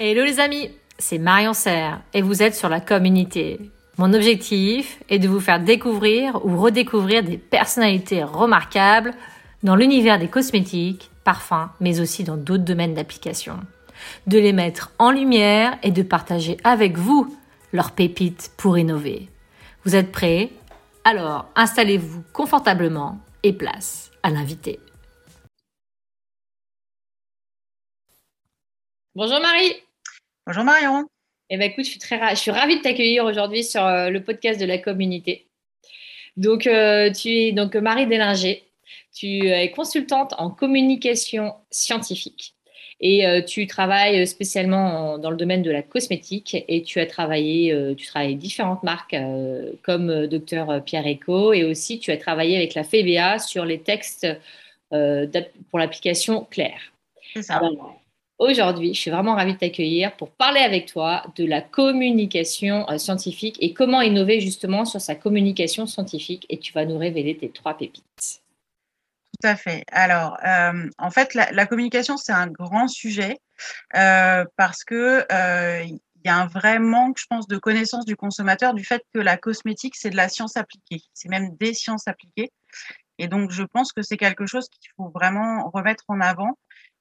Hello les amis, c'est Marion Serre et vous êtes sur la communauté. Mon objectif est de vous faire découvrir ou redécouvrir des personnalités remarquables dans l'univers des cosmétiques, parfums, mais aussi dans d'autres domaines d'application. De les mettre en lumière et de partager avec vous leurs pépites pour innover. Vous êtes prêts? Alors installez-vous confortablement et place à l'invité. Bonjour Marie. Bonjour Marion. Eh ben écoute, je suis très je suis ravie de t'accueillir aujourd'hui sur euh, le podcast de la communauté. Donc euh, tu es donc Marie Délinger. Tu es consultante en communication scientifique et euh, tu travailles spécialement dans le domaine de la cosmétique et tu as travaillé tu travailles différentes marques comme Docteur Pierre Eco et aussi tu as travaillé avec la FEBA sur les textes pour l'application Claire. C'est ça. Aujourd'hui, je suis vraiment ravie de t'accueillir pour parler avec toi de la communication euh, scientifique et comment innover justement sur sa communication scientifique. Et tu vas nous révéler tes trois pépites. Tout à fait. Alors, euh, en fait, la, communication, c'est un grand sujet euh, parce que il y a un vrai manque, je pense, de connaissance du consommateur du fait que la cosmétique, c'est de la science appliquée. C'est même des sciences appliquées. Et donc, je pense que c'est quelque chose qu'il faut vraiment remettre en avant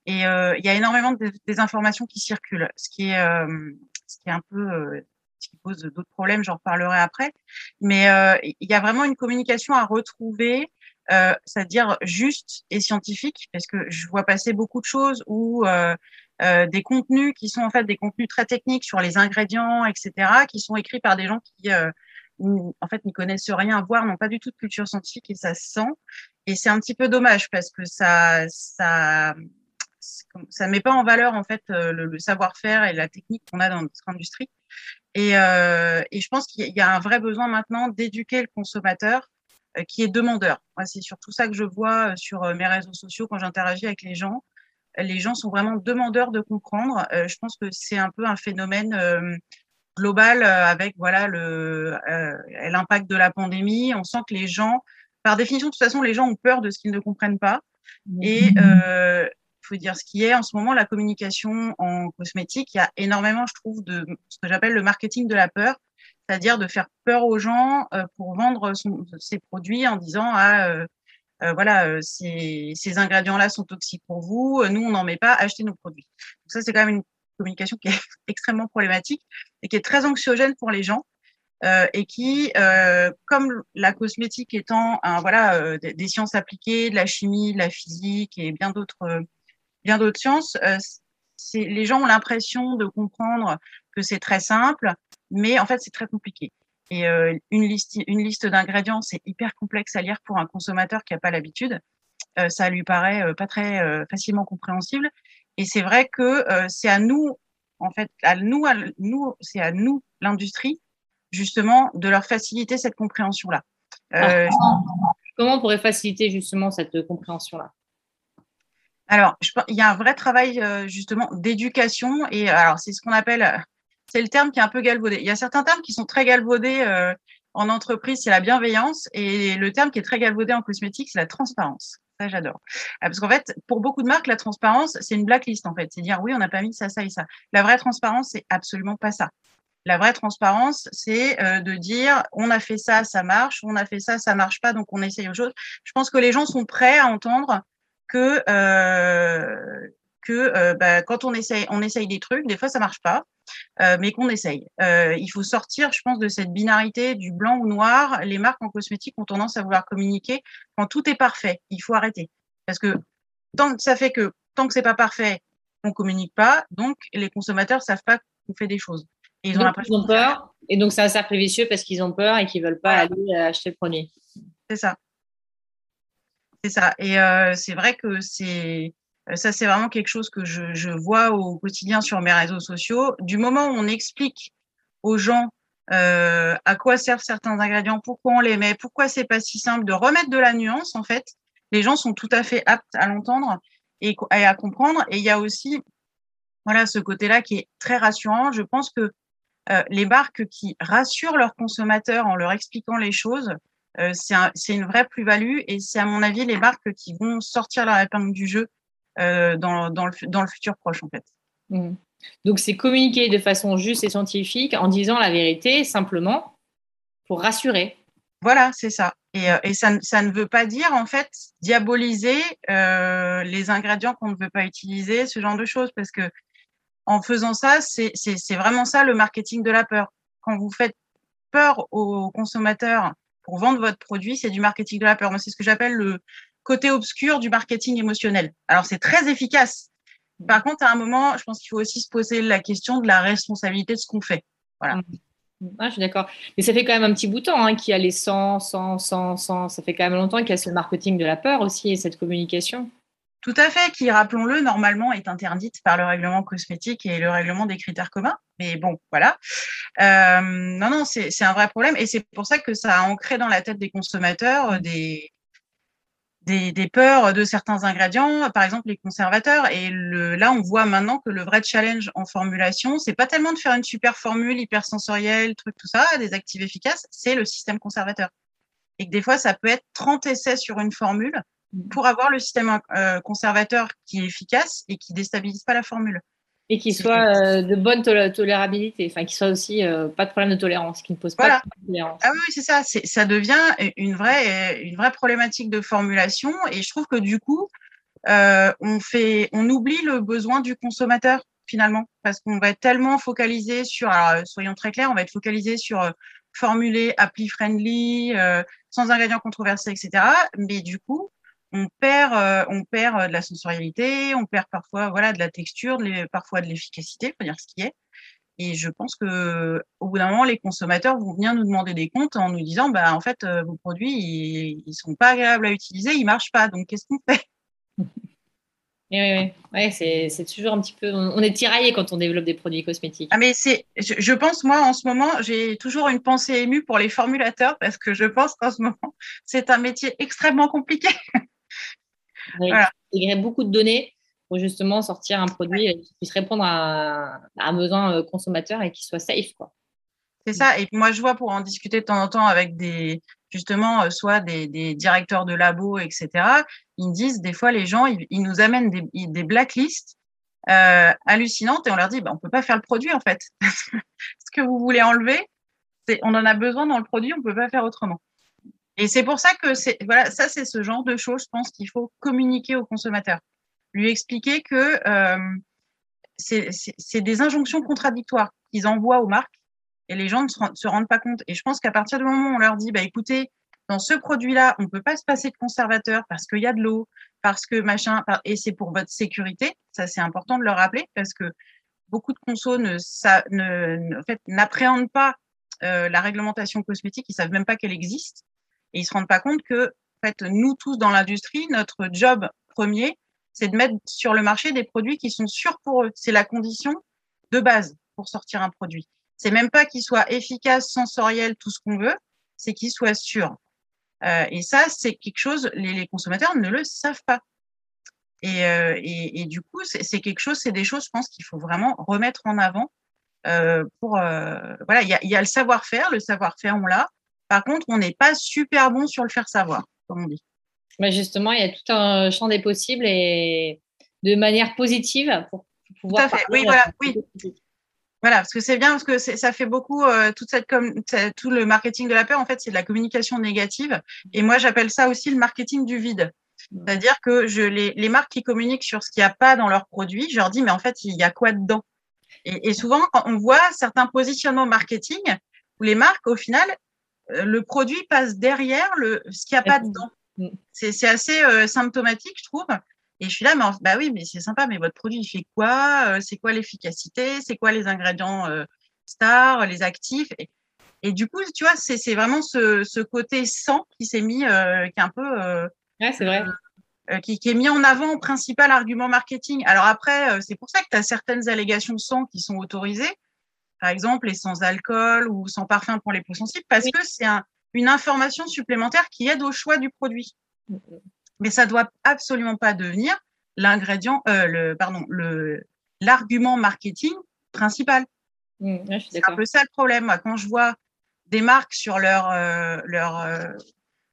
et euh, il y a énormément de désinformations qui circulent, ce qui est, euh, ce qui est un peu, euh, ce qui pose d'autres problèmes, j'en reparlerai après. Mais il y a vraiment une communication à retrouver, c'est-à-dire juste et scientifique, parce que je vois passer beaucoup de choses où des contenus qui sont en fait des contenus très techniques sur les ingrédients, etc., qui sont écrits par des gens qui en fait n'y connaissent rien, voire n'ont pas du tout de culture scientifique et ça se sent. Et c'est un petit peu dommage parce que ça, ça, ça ne met pas en valeur en fait euh, le, savoir-faire et la technique qu'on a dans notre industrie. Et, euh, et je pense qu'il y a un vrai besoin maintenant d'éduquer le consommateur euh, qui est demandeur. Moi, c'est surtout ça que je vois sur mes réseaux sociaux quand j'interagis avec les gens. Les gens sont vraiment demandeurs de comprendre. je pense que c'est un peu un phénomène global avec voilà le l'impact de la pandémie. On sent que les gens, par définition, de toute façon, les gens ont peur de ce qu'ils ne comprennent pas. Et euh, faut dire ce qui est. En ce moment, la communication en cosmétique, il y a énormément, je trouve, de ce que j'appelle le marketing de la peur, c'est-à-dire de faire peur aux gens euh, pour vendre ses produits en disant ah euh, euh, voilà ces, ingrédients-là sont toxiques pour vous, nous on n'en met pas, achetez nos produits. Donc ça c'est quand même une communication qui est extrêmement problématique et qui est très anxiogène pour les gens. et qui, comme la cosmétique étant voilà des, sciences appliquées, de la chimie, de la physique et bien d'autres d'autres sciences, euh, les gens ont l'impression de comprendre que c'est très simple, mais en fait, c'est très compliqué. Et euh, une liste, une liste d'ingrédients, c'est hyper complexe à lire pour un consommateur qui n'a pas l'habitude. Euh, ça lui paraît pas très facilement compréhensible. Et c'est vrai que c'est à nous, en fait, à nous, à nous, c'est à nous, l'industrie, justement, de leur faciliter cette compréhension-là. Ah, comment on pourrait faciliter justement cette compréhension-là? Alors, il y a un vrai travail euh, justement d'éducation et alors c'est ce qu'on appelle, euh, c'est le terme qui est un peu galvaudé. Il y a certains termes qui sont très galvaudés euh, en entreprise, c'est la bienveillance et le terme qui est très galvaudé en cosmétique, c'est la transparence. Ça, j'adore. Parce qu'en fait, pour beaucoup de marques, la transparence, c'est une blacklist en fait. C'est dire oui, on n'a pas mis ça, ça et ça. La vraie transparence, c'est absolument pas ça. La vraie transparence, c'est de dire on a fait ça, ça marche, on a fait ça, ça marche pas, donc on essaye autre chose. Je pense que les gens sont prêts à entendre que euh, que euh, bah, quand on essaye, on essaye des trucs, des fois ça marche pas, euh, mais qu'on essaye. Euh, il faut sortir, je pense, de cette binarité du blanc ou noir. Les marques en cosmétique ont tendance à vouloir communiquer quand tout est parfait. Il faut arrêter parce que tant que ça fait que tant que c'est pas parfait, on communique pas. Donc les consommateurs savent pas qu'on fait des choses. Et ils ont peur. Et donc c'est un cercle vicieux parce qu'ils ont peur et qu'ils veulent pas aller acheter le produit. C'est ça. C'est ça. Et euh, c'est vrai que c'est euh, ça, c'est vraiment quelque chose que je, vois au quotidien sur mes réseaux sociaux. Du moment où on explique aux gens euh, à quoi servent certains ingrédients, pourquoi on les met, pourquoi c'est pas si simple, de remettre de la nuance, en fait, les gens sont tout à fait aptes à l'entendre et, à comprendre. Et il y a aussi, voilà, ce côté-là qui est très rassurant. Je pense que les marques qui rassurent leurs consommateurs en leur expliquant les choses, euh, c'est une vraie plus-value et c'est à mon avis les marques qui vont sortir leur épingle du jeu euh, dans, dans, le, dans le futur proche en fait. Mmh. Donc, c'est communiquer de façon juste et scientifique en disant la vérité simplement pour rassurer. Voilà, c'est ça. Et, euh, et ça, ça, ne veut pas dire, en fait, diaboliser euh, les ingrédients qu'on ne veut pas utiliser, ce genre de choses, parce que en faisant ça, c'est vraiment ça le marketing de la peur. Quand vous faites peur aux consommateurs pour vendre votre produit, c'est du marketing de la peur. C'est ce que j'appelle le côté obscur du marketing émotionnel. Alors, c'est très efficace. Par contre, à un moment, je pense qu'il faut aussi se poser la question de la responsabilité de ce qu'on fait. Voilà. Ah, je suis d'accord. Mais ça fait quand même un petit bout de temps hein, qu'il y a les 100, 100, 100, 100. Ça fait quand même longtemps qu'il y a ce marketing de la peur aussi et cette communication. Tout à fait, qui, rappelons-le, normalement est interdite par le règlement cosmétique et le règlement des critères communs. Mais bon, voilà. Euh, non, non, c'est un vrai problème. Et c'est pour ça que ça a ancré dans la tête des consommateurs euh, des, peurs de certains ingrédients, par exemple les conservateurs. Et là, on voit maintenant que le vrai challenge en formulation, c'est pas tellement de faire une super formule hyper sensorielle, truc, tout ça, des actifs efficaces, c'est le système conservateur. Et que des fois, ça peut être 30 essais sur une formule pour avoir le système euh, conservateur qui est efficace et qui déstabilise pas la formule. Et qui soit euh, de bonne tolérabilité, enfin qui soit aussi euh, pas de problème de tolérance, qui ne pose pas de tolérance. Ah oui, c'est ça, ça devient une vraie, une vraie problématique de formulation et je trouve que du coup, on, fait, on oublie le besoin du consommateur finalement parce qu'on va être tellement focalisé sur, alors, soyons très clairs, on va être focalisé sur formuler appli friendly, sans ingrédients controversés, etc. Mais du coup, on perd, euh, on perd euh, de la sensorialité, on perd parfois voilà de la texture, parfois de l'efficacité, faut dire ce qui est. Et je pense que au bout d'un moment, les consommateurs vont venir nous demander des comptes en nous disant, bah en fait, euh, vos produits ils, ils, sont pas agréables à utiliser, ils marchent pas. Donc qu'est-ce qu'on fait? Oui, oui, oui. c'est toujours un petit peu. On est tiraillé quand on développe des produits cosmétiques. Ah, mais c'est. Je, je, pense, moi, en ce moment, j'ai toujours une pensée émue pour les formulateurs parce que je pense qu'en ce moment, c'est un métier extrêmement compliqué. voilà. Intégrer beaucoup de données pour justement sortir un produit qui puisse répondre à, un besoin euh, consommateur et qui soit safe. Quoi. C'est ça. Et moi, je vois pour en discuter de temps en temps avec des, justement, euh, soit des, des directeurs de labos, etc. Ils me disent, des fois, les gens, ils, nous amènent des, des blacklists euh, hallucinantes et on leur dit, bah, on peut pas faire le produit, en fait. Ce que vous voulez enlever, on en a besoin dans le produit, on peut pas faire autrement. Et c'est pour ça que c'est voilà, ça c'est ce genre de choses, je pense qu'il faut communiquer au consommateur, lui expliquer que euh, c'est des injonctions contradictoires qu'ils envoient aux marques et les gens ne se, rendent pas compte. Et je pense qu'à partir du moment où on leur dit, bah écoutez, dans ce produit-là, on peut pas se passer de conservateur parce qu'il y a de l'eau, parce que machin, et c'est pour votre sécurité. Ça c'est important de le rappeler parce que beaucoup de consos ne, ne, en fait, n'appréhendent pas euh, la réglementation cosmétique, ils savent même pas qu'elle existe. Et ils se rendent pas compte que, en fait, nous tous dans l'industrie, notre job premier, c'est de mettre sur le marché des produits qui sont sûrs pour eux. C'est la condition de base pour sortir un produit. C'est même pas qu'il soit efficace, sensoriel, tout ce qu'on veut, c'est qu'il soit sûr. Euh, et ça, c'est quelque chose, les, consommateurs ne le savent pas. Et, euh, et, du coup, c'est quelque chose, c'est des choses, je pense, qu'il faut vraiment remettre en avant. Euh, pour voilà, il y a, y a, le savoir-faire, le savoir-faire on l'a, par contre, on n'est pas super bon sur le faire savoir, comme on dit. Mais justement, il y a tout un champ des possibles et de manière positive pour pouvoir. Tout à fait. Oui, voilà. Oui. Voilà, parce que c'est bien, parce que ça fait beaucoup, euh, toute cette tout le marketing de la peur, en fait, c'est de la communication négative. Et moi, j'appelle ça aussi le marketing du vide. C'est-à-dire que je, les, les, marques qui communiquent sur ce qu'il n'y a pas dans leurs produits, je leur dis, mais en fait, il y a quoi dedans? Et, et, souvent, on voit certains positionnements marketing où les marques, au final, le produit passe derrière le, ce qu'il n'y a pas dedans. C'est assez euh, symptomatique, je trouve. Et je suis là, mais bah oui, mais c'est sympa, mais votre produit, il fait quoi euh, C'est quoi l'efficacité C'est quoi les ingrédients euh, stars, les actifs et, et, du coup, tu vois, c'est vraiment ce, ce, côté sang qui s'est mis, euh, qui est un peu. ouais, c'est vrai. Qui, qui, est mis en avant au principal argument marketing. Alors après, c'est pour ça que tu as certaines allégations sang qui sont autorisées par exemple, les sans alcool ou sans parfum pour les peaux sensibles, parce que c'est un, une information supplémentaire qui aide au choix du produit. Mais ça doit absolument pas devenir l'ingrédient, euh, le, pardon, le, l'argument marketing principal. Mmh, c'est un peu ça le problème. Quand je vois des marques sur leur, euh, leur, euh,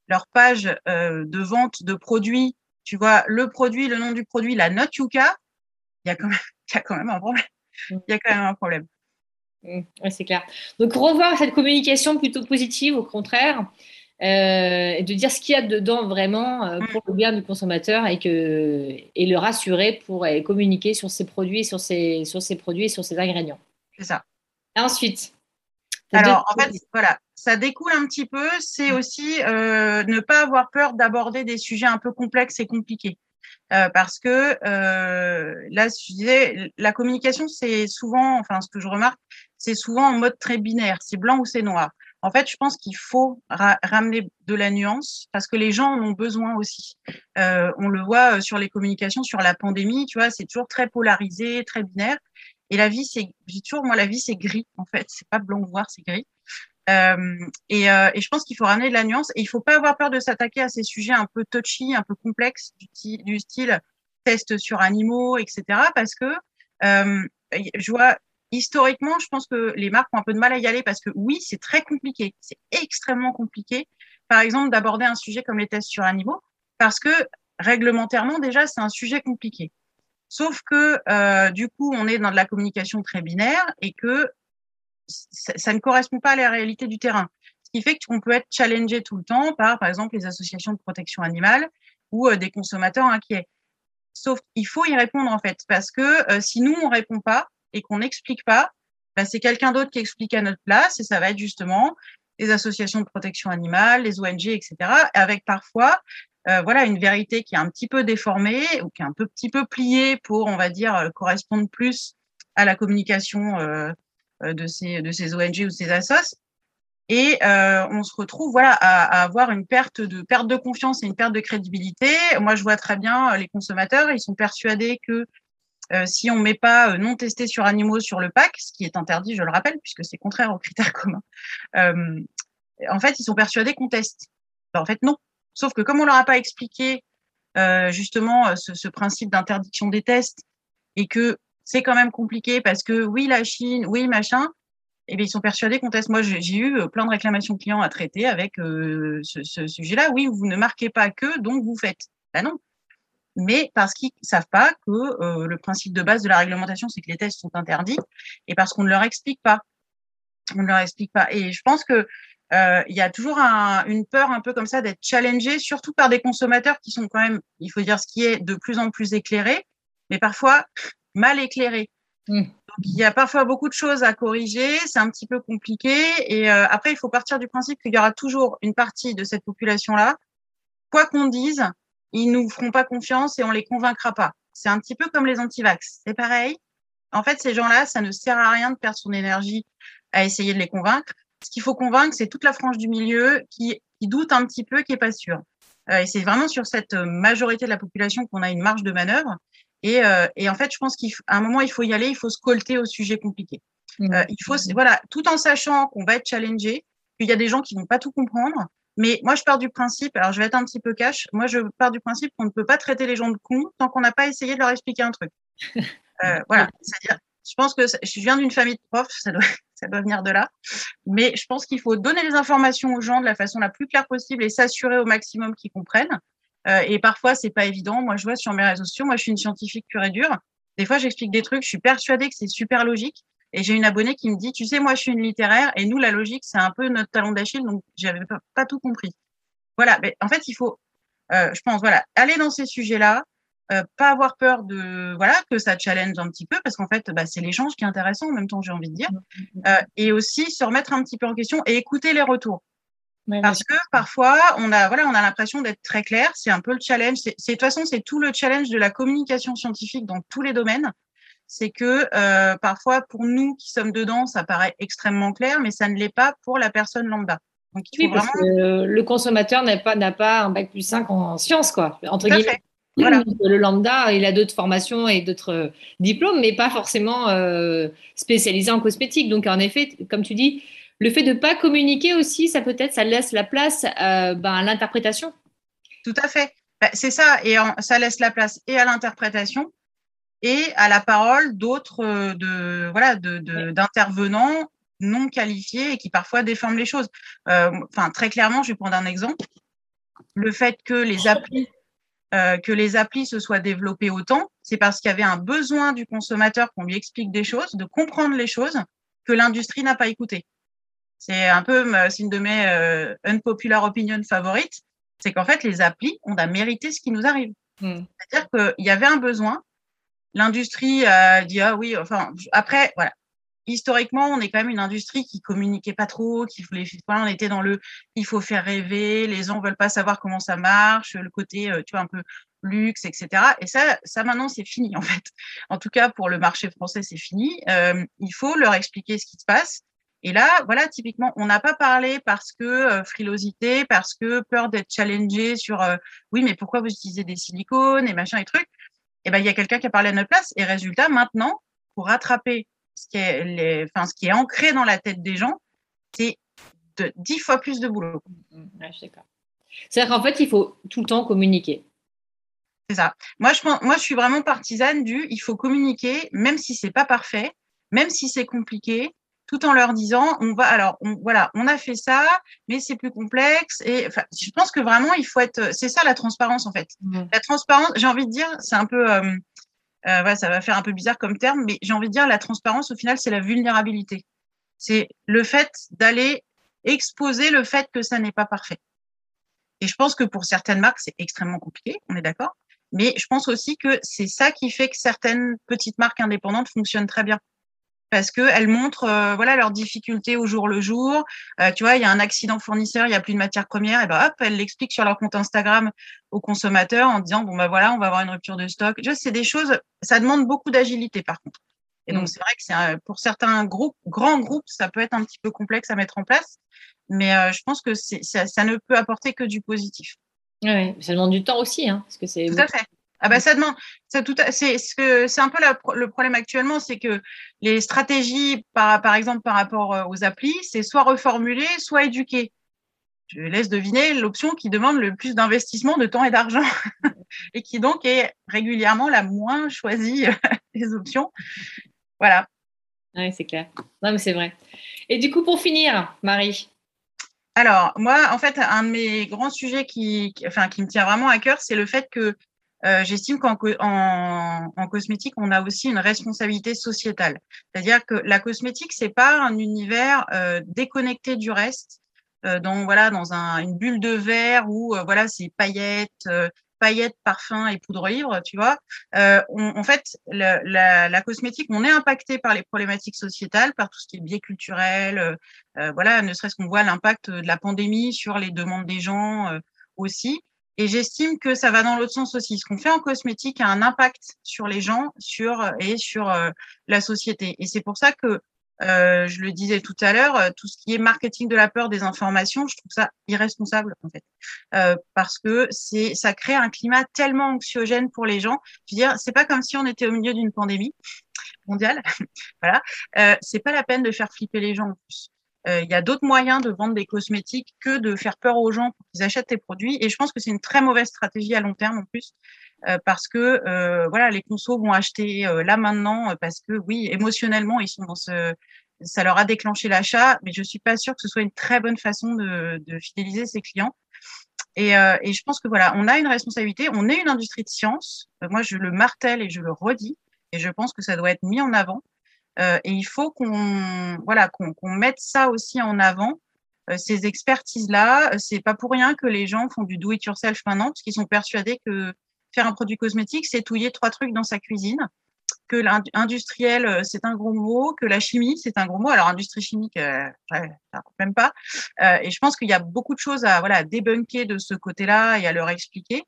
leur page euh, de vente de produits, tu vois le produit, le nom du produit, la note Yuka, il y a quand même, il y a quand même un problème. il y a quand même un problème. Oui, c'est clair. Donc, revoir cette communication plutôt positive, au contraire, euh, et de dire ce qu'il y a dedans vraiment euh, mmh. pour le bien du consommateur et, que, et le rassurer pour communiquer sur ses produits, sur ses, sur ses produits et sur ses ingrédients. C'est ça. ensuite. Alors, en fait, voilà, ça découle un petit peu. C'est mmh. aussi euh, ne pas avoir peur d'aborder des sujets un peu complexes et compliqués. Euh, parce que euh, là, je disais, la communication, c'est souvent, enfin, ce que je remarque, c'est souvent en mode très binaire, c'est blanc ou c'est noir. En fait, je pense qu'il faut ramener de la nuance parce que les gens en ont besoin aussi. Euh, on le voit sur les communications, sur la pandémie, tu vois, c'est toujours très polarisé, très binaire. Et la vie, c'est, je toujours, moi, la vie, c'est gris, en fait. C'est pas blanc ou noir, c'est gris. Euh, et, euh, et, je pense qu'il faut ramener de la nuance et il faut pas avoir peur de s'attaquer à ces sujets un peu touchy, un peu complexes du, du style test sur animaux, etc. Parce que euh, je vois historiquement, je pense que les marques ont un peu de mal à y aller parce que oui, c'est très compliqué, c'est extrêmement compliqué. Par exemple, d'aborder un sujet comme les tests sur animaux parce que réglementairement déjà c'est un sujet compliqué. Sauf que euh, du coup, on est dans de la communication très binaire et que ça, ne correspond pas à la réalité du terrain. Ce qui fait qu'on peut être challengé tout le temps par, par exemple, les associations de protection animale ou euh, des consommateurs inquiets. Sauf qu'il faut y répondre en fait, parce que euh, si nous on répond pas et qu'on n'explique pas, bah, c'est quelqu'un d'autre qui explique à notre place et ça va être justement les associations de protection animale, les ONG, etc. Avec parfois euh, voilà une vérité qui est un petit peu déformée ou qui est un petit peu pliée pour on va dire correspondre plus à la communication de ces, de ces ONG ou de ces assos. Et euh, on se retrouve voilà à, avoir une perte de perte de confiance et une perte de crédibilité. Moi, je vois très bien euh, les consommateurs, ils sont persuadés que si on met pas non testé sur animaux sur le pack, ce qui est interdit, je le rappelle, puisque c'est contraire aux critères communs, en fait, ils sont persuadés qu'on teste. Ben, en fait, non. Sauf que comme on leur a pas expliqué justement ce principe d'interdiction des tests et que c'est quand même compliqué parce que oui, la Chine, oui, machin, et eh bien, ils sont persuadés qu'on teste. Moi, j'ai eu euh, plein de réclamations clients à traiter avec euh, ce, sujet-là. Oui, vous ne marquez pas que, donc vous faites. Ben non. Mais parce qu'ils savent pas que euh, le principe de base de la réglementation, c'est que les tests sont interdits, et parce qu'on ne leur explique pas. On ne leur explique pas. Et je pense que il y a toujours une peur un peu comme ça d'être challengé, surtout par des consommateurs qui sont quand même, il faut dire ce qui est, de plus en plus éclairés, mais parfois mal éclairé. Mmh. il y a parfois beaucoup de choses à corriger, c'est un petit peu compliqué. Et euh, après, il faut partir du principe qu'il y aura toujours une partie de cette population-là. Quoi qu'on dise, ils nous feront pas confiance et on les convaincra pas. C'est un petit peu comme les antivax. C'est pareil. En fait, ces gens-là, ça ne sert à rien de perdre son énergie à essayer de les convaincre. Ce qu'il faut convaincre, c'est toute la frange du milieu qui, qui doute un petit peu, qui est pas sûre. Euh, et c'est vraiment sur cette majorité de la population qu'on a une marge de manœuvre. Euh, et, en fait, je pense qu'à un moment, il faut y aller, il faut se colter au sujet compliqué. Mmh. Euh, il faut, voilà, tout en sachant qu'on va être challengé, qu'il y a des gens qui vont pas tout comprendre. Mais moi, je pars du principe, alors je vais être un petit peu cash, moi, je pars du principe qu'on ne peut pas traiter les gens de cons tant qu'on n'a pas essayé de leur expliquer un truc. Euh, voilà, c'est-à-dire, je pense que je viens d'une famille de profs, ça doit, ça doit venir de là. Mais je pense qu'il faut donner les informations aux gens de la façon la plus claire possible et s'assurer au maximum qu'ils comprennent. Euh, et parfois, c'est pas évident. Moi, je vois sur mes réseaux sociaux, moi, je suis une scientifique pure et dure. Des fois, j'explique des trucs, je suis persuadée que c'est super logique. Et j'ai une abonnée qui me dit, tu sais, moi, je suis une littéraire et nous, la logique, c'est un peu notre talon d'Achille, donc j'avais pas, pas, tout compris. Voilà. Mais en fait, il faut, euh, je pense, voilà, aller dans ces sujets-là, euh, pas avoir peur de, voilà, que ça challenge un petit peu, parce qu'en fait, bah, c'est l'échange qui est intéressant en même temps, j'ai envie de dire. Euh, et aussi se remettre un petit peu en question et écouter les retours. Parce que parfois, on a, voilà, on a l'impression d'être très clair. C'est un peu le challenge. C'est, de toute façon, c'est tout le challenge de la communication scientifique dans tous les domaines. C'est que euh, parfois, pour nous qui sommes dedans, ça paraît extrêmement clair, mais ça ne l'est pas pour la personne lambda. Donc, oui, parce que le consommateur n'a pas, n'a pas un bac plus 5 en sciences, quoi, entre guillemets. Voilà. Le lambda, il a d'autres formations et d'autres euh, diplômes, mais pas forcément euh, spécialisé en cosmétique. Donc, en effet, comme tu dis, le fait de ne pas communiquer aussi, ça peut-être, ça laisse la place euh, ben, à l'interprétation. Tout à fait. Ben, c'est ça, et ça laisse la place et à l'interprétation et à la parole d'autres euh, de, voilà, d'intervenants non qualifiés et qui parfois déforment les choses. Euh, enfin, très clairement, je vais prendre un exemple. Le fait que les applis euh, que les applis se soient développées autant, c'est parce qu'il y avait un besoin du consommateur qu'on lui explique des choses, de comprendre les choses que l'industrie n'a pas écouté. C'est un peu, c'est une de mes euh, unpopular opinion favorites, c'est qu'en fait, les applis, on a mérité ce qui nous arrive. Hmm. C'est-à-dire qu'il y avait un besoin, l'industrie a dit, ah oui, enfin, après, voilà. Historiquement, on est quand même une industrie qui communiquait pas trop, qui voulait, on était dans le, il faut faire rêver, les gens veulent pas savoir comment ça marche, le côté, euh, tu vois, un peu luxe, etc. Et ça, ça maintenant, c'est fini, en fait. En tout cas, pour le marché français, c'est fini. Euh, il faut leur expliquer ce qui se passe. Et là, voilà, typiquement, on n'a pas parlé parce que euh, frilosité, parce que peur d'être challengé sur euh, oui, mais pourquoi vous utilisez des silicones? et machin et trucs. Et eh ben, il y a quelqu'un qui a parlé à notre place. Et résultat, maintenant, pour rattraper ce qui est, les, enfin, ce qui est ancré dans la tête des gens, c'est de dix fois plus de boulot. Mmh, mmh, ouais, C'est-à-dire qu'en fait, il faut tout le temps communiquer. C'est ça. Moi je, moi, je suis vraiment partisane du il faut communiquer, même si c'est pas parfait, même si c'est compliqué, tout en leur disant on va alors voilà on a fait ça mais c'est plus complexe et enfin, je pense que vraiment il faut être c'est ça la transparence en fait. Mmh. la transparence j'ai envie de dire c'est un peu euh, euh, ça va faire un peu bizarre comme terme mais j'ai envie de dire la transparence au final c'est la vulnérabilité. C'est le fait d'aller exposer le fait que ça n'est pas parfait. Et je pense que pour certaines marques c'est extrêmement compliqué on est d'accord mais je pense aussi que c'est ça qui fait que certaines petites marques indépendantes fonctionnent très bien parce qu'elles montrent euh, voilà leurs difficultés au jour le jour. Euh, tu vois, il y a un accident fournisseur, il n'y a plus de matière première, et ben hop, elles l'expliquent sur leur compte Instagram aux consommateurs en disant bon ben voilà, on va avoir une rupture de stock. C'est des choses, ça demande beaucoup d'agilité par contre. Et donc mm. c'est vrai que c'est pour certains groupes, grands groupes, ça peut être un petit peu complexe à mettre en place, mais euh, je pense que ça, ça, ne peut apporter que du positif. Oui, ça demande du temps aussi, hein, parce que c'est. Ah bah ça demande, c'est un peu le problème actuellement, c'est que les stratégies par par exemple par rapport euh, aux applis, c'est soit reformuler, soit éduquer. Je laisse deviner l'option qui demande le plus d'investissement de temps et d'argent et qui donc est régulièrement la moins choisie des options. Voilà. Oui, c'est clair. Non, mais c'est vrai. Et du coup, pour finir, Marie. Alors, moi, en fait, un de mes grands sujets qui, enfin, qui me tient vraiment à cœur, c'est le fait que euh, j'estime qu'en en, cosmétique, on a aussi une responsabilité sociétale. C'est-à-dire que la cosmétique, c'est pas un univers euh, déconnecté du reste, euh, dans voilà, dans un, une bulle de verre où voilà, c'est paillettes, paillettes, parfums et poudre ivre, tu vois. en fait, la, la, la, cosmétique, on est impacté par les problématiques sociétales, par tout ce qui est biais culturel. voilà, ne serait-ce qu'on voit l'impact de la pandémie sur les demandes des gens aussi. Et j'estime que ça va dans l'autre sens aussi. Ce qu'on fait en cosmétique a un impact sur les gens, sur et sur euh, la société. Et c'est pour ça que euh, je le disais tout à l'heure, euh, tout ce qui est marketing de la peur, des informations, je trouve ça irresponsable en fait, euh, parce que c'est ça crée un climat tellement anxiogène pour les gens. Je veux dire, c'est pas comme si on était au milieu d'une pandémie mondiale, voilà. Euh, c'est pas la peine de faire flipper les gens en plus. Euh, il y a d'autres moyens de vendre des cosmétiques que de faire peur aux gens pour qu'ils achètent tes produits. Et je pense que c'est une très mauvaise stratégie à long terme en plus, euh, parce que euh, voilà, les consos vont acheter là maintenant parce que oui, émotionnellement, ils sont dans ce, ça leur a déclenché l'achat, mais je suis pas sûre que ce soit une très bonne façon de, de fidéliser ses clients. Et, et, je pense que voilà, on a une responsabilité, on est une industrie de science. moi, je le martèle et je le redis, et je pense que ça doit être mis en avant. Euh, et il faut qu'on voilà qu'on mette ça aussi en avant. Euh, ces expertises-là, c'est pas pour rien que les gens font du do it yourself maintenant, parce qu'ils sont persuadés que faire un produit cosmétique, c'est touiller trois trucs dans sa cuisine que l'industriel, euh, c'est un gros mot, que la chimie, c'est un gros mot. Alors, industrie chimique, euh, même pas. Euh, et je pense qu'il y a beaucoup de choses à voilà, débunker de ce côté-là et à leur expliquer.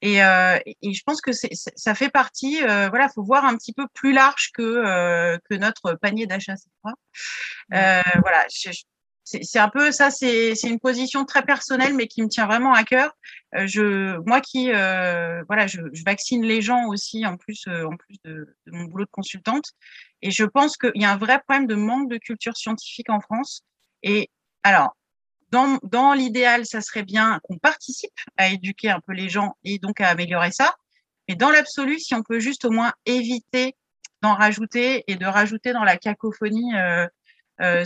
Et, euh, et, je pense que ça fait partie, euh, voilà, faut voir un petit peu plus large que euh, que notre panier d'achat. Euh, voilà, c'est un peu ça, c'est une position très personnelle, mais qui me tient vraiment à cœur. Euh, je, moi qui, euh, voilà, je, je, vaccine les gens aussi en plus, en plus de, de, mon boulot de consultante, et je pense qu'il y a un vrai problème de manque de culture scientifique en France. Et alors, dans, l'idéal, ça serait bien qu'on participe à éduquer un peu les gens et donc à améliorer ça. Mais dans l'absolu, si on peut juste au moins éviter d'en rajouter et de rajouter dans la cacophonie, euh, euh,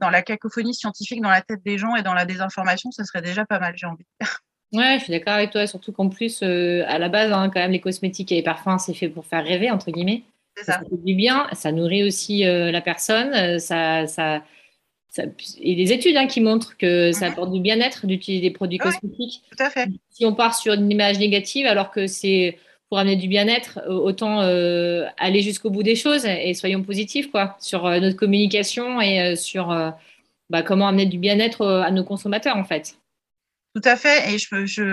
dans la cacophonie scientifique dans la tête des gens et dans la désinformation, ça serait déjà pas mal, j'ai envie de dire. Ouais, je suis d'accord avec toi, surtout qu'en plus, euh, à la base, hein, quand même, les cosmétiques et les parfums, c'est fait pour faire rêver, entre guillemets. Ça. Ça fait du bien, ça nourrit aussi euh, la personne. euh, ça, ça, ça- et des études hein, qui montrent que ça Mhm. apporte du bien-être d'utiliser des produits Ouais. cosmétiques. Tout à fait. Si on part sur une image négative, alors que c'est pour amener du bien-être, euh, autant euh, aller jusqu'au bout des choses et soyons positifs quoi, sur euh, notre communication et euh, sur bah, comment amener du bien-être à nos consommateurs en fait. Tout à fait. Et je, peux- je,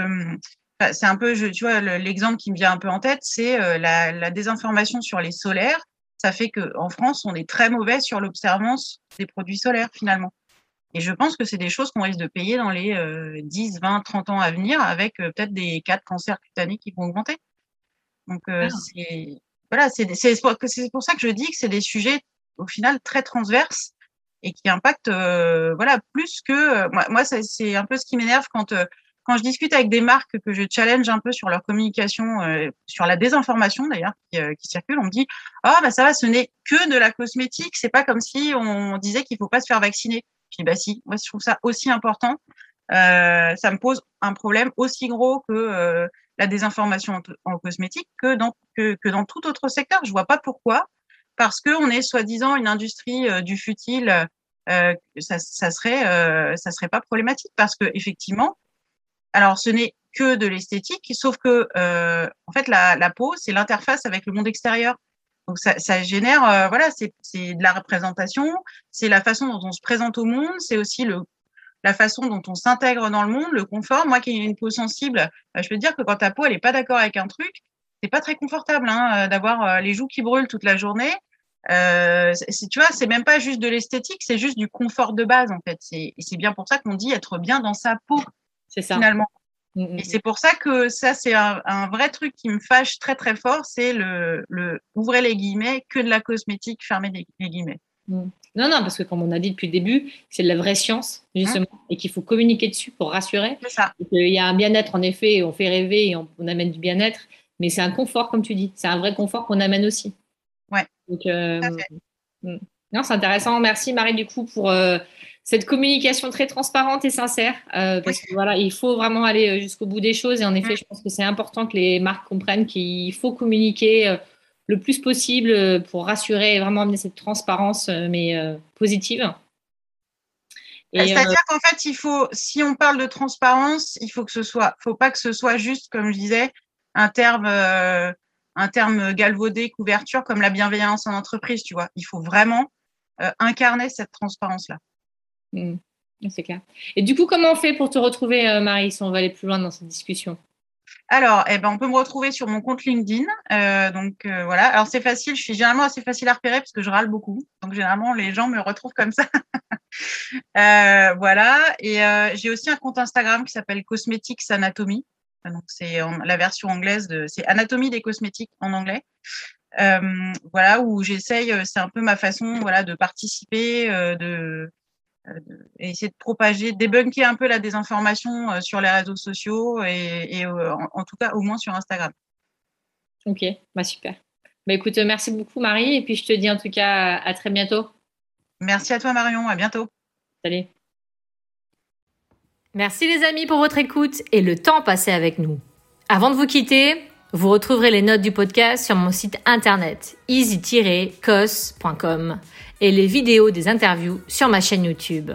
c'est un peu, je, tu vois, le- l'exemple qui me vient un peu en tête, c'est la, la désinformation sur les solaires. Ça fait qu'en France, on est très mauvais sur l'observance des produits solaires finalement. Et je pense que c'est des choses qu'on risque de payer dans les euh, 10, 20, 30 ans à venir avec euh, peut-être des cas de cancer cutané qui vont augmenter. Donc, euh, Ah. c'est voilà, c'est pour, ça que je dis que c'est des sujets au final très transverses et qui impactent euh, voilà plus que euh, moi, moi c'est un peu ce qui m'énerve quand euh, quand je discute avec des marques que je challenge un peu sur leur communication, euh, sur la désinformation d'ailleurs qui, euh, qui circule, on me dit ah bah ça va, ce n'est que de la cosmétique, c'est pas comme si on disait qu'il faut pas se faire vacciner. Je dis bah si, moi je trouve ça aussi important. Euh, ça me pose un problème aussi gros que euh, la désinformation en, cosmétique que dans que, que dans tout autre secteur. Je vois pas pourquoi, parce que on est soi-disant une industrie euh, du futile, euh, ça, ça serait ça serait pas problématique parce que effectivement, alors ce n'est que de l'esthétique, sauf que euh, en fait la, peau c'est l'interface avec le monde extérieur. Donc ça, génère, euh, voilà, c'est de la représentation, c'est la façon dont on se présente au monde, c'est aussi le la façon dont on s'intègre dans le monde, le confort. Moi qui ai une peau sensible, euh, je peux te dire que quand ta peau elle est pas d'accord avec un truc, c'est pas très confortable hein, d'avoir les joues qui brûlent toute la journée. Euh, tu vois, c'est même pas juste de l'esthétique, c'est juste du confort de base en fait. C'est bien pour ça qu'on dit être bien dans sa peau C'est ça. finalement. Mm, mm. Et c'est pour ça que ça, c'est un, un vrai truc qui me fâche très très fort, c'est le, le ouvrez les guillemets, que de la cosmétique, fermez les, les guillemets. Non, non, parce que comme on a dit depuis le début, c'est de la vraie science, justement, et qu'il faut communiquer dessus pour rassurer. C'est ça. Qu'il y a un bien-être, en effet, on fait rêver et on, on amène du bien-être, mais c'est un confort, comme tu dis. C'est un vrai confort qu'on amène aussi. Ouais. Donc, euh, Non, c'est intéressant. Merci, Marie, du coup, pour euh, cette communication très transparente et sincère. euh, parce que voilà, il faut vraiment aller euh, jusqu'au bout des choses. Et en effet, je pense que c'est important que les marques comprennent qu'il faut communiquer euh, le plus possible pour rassurer et vraiment amener cette transparence, mais positive. C'est-à-dire qu'en fait, il faut, si on parle de transparence, il faut que ce soit, faut pas que ce soit juste, comme je disais, un terme, un terme galvaudé, couverture, comme la bienveillance en entreprise, tu vois. Il faut vraiment euh, incarner cette transparence-là. Mm. C'est clair. Et du coup, comment on fait pour te retrouver, euh, Marie, si on va aller plus loin dans cette discussion? Alors, eh ben, on peut me retrouver sur mon compte LinkedIn. Euh, donc euh, voilà. Alors c'est facile. Je suis généralement assez facile à repérer parce que je râle beaucoup. Donc généralement les gens me retrouvent comme ça. Euh, voilà. Et j'ai aussi un compte Instagram qui s'appelle Cosmetics Anatomy. Donc c'est la version anglaise de. C'est Anatomie des cosmétiques en anglais. Euh, voilà où j'essaye. euh, C'est un peu ma façon, voilà, de participer, euh, de euh, et essayer de propager, débunker un peu la désinformation euh, sur les réseaux sociaux et, et, euh, en, en tout cas au moins sur Instagram. Ok, bah super. Bah écoute, merci beaucoup, Marie. Et puis, je te dis en tout cas à, à très bientôt. Merci à toi Marion, à bientôt. Salut. Merci les amis pour votre écoute et le temps passé avec nous. Avant de vous quitter, vous retrouverez les notes du podcast sur mon site internet easy-cos.com et les vidéos des interviews sur ma chaîne YouTube.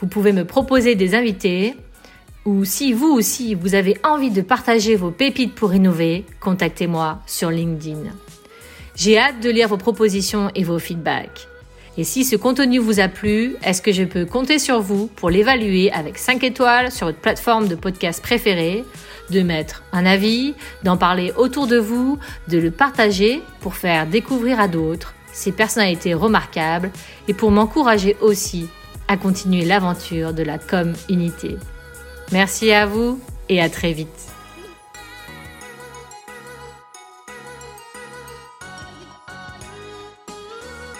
Vous pouvez me proposer des invités ou si vous aussi vous avez envie de partager vos pépites pour innover, contactez-moi sur LinkedIn. J'ai hâte de lire vos propositions et vos feedbacks. Et si ce contenu vous a plu, est-ce que je peux compter sur vous pour l'évaluer avec 5 étoiles sur votre plateforme de podcast préférée, de mettre un avis, d'en parler autour de vous, de le partager pour faire découvrir à d'autres ces personnalités remarquables et pour m'encourager aussi à continuer l'aventure de la com unité. Merci à vous et à très vite.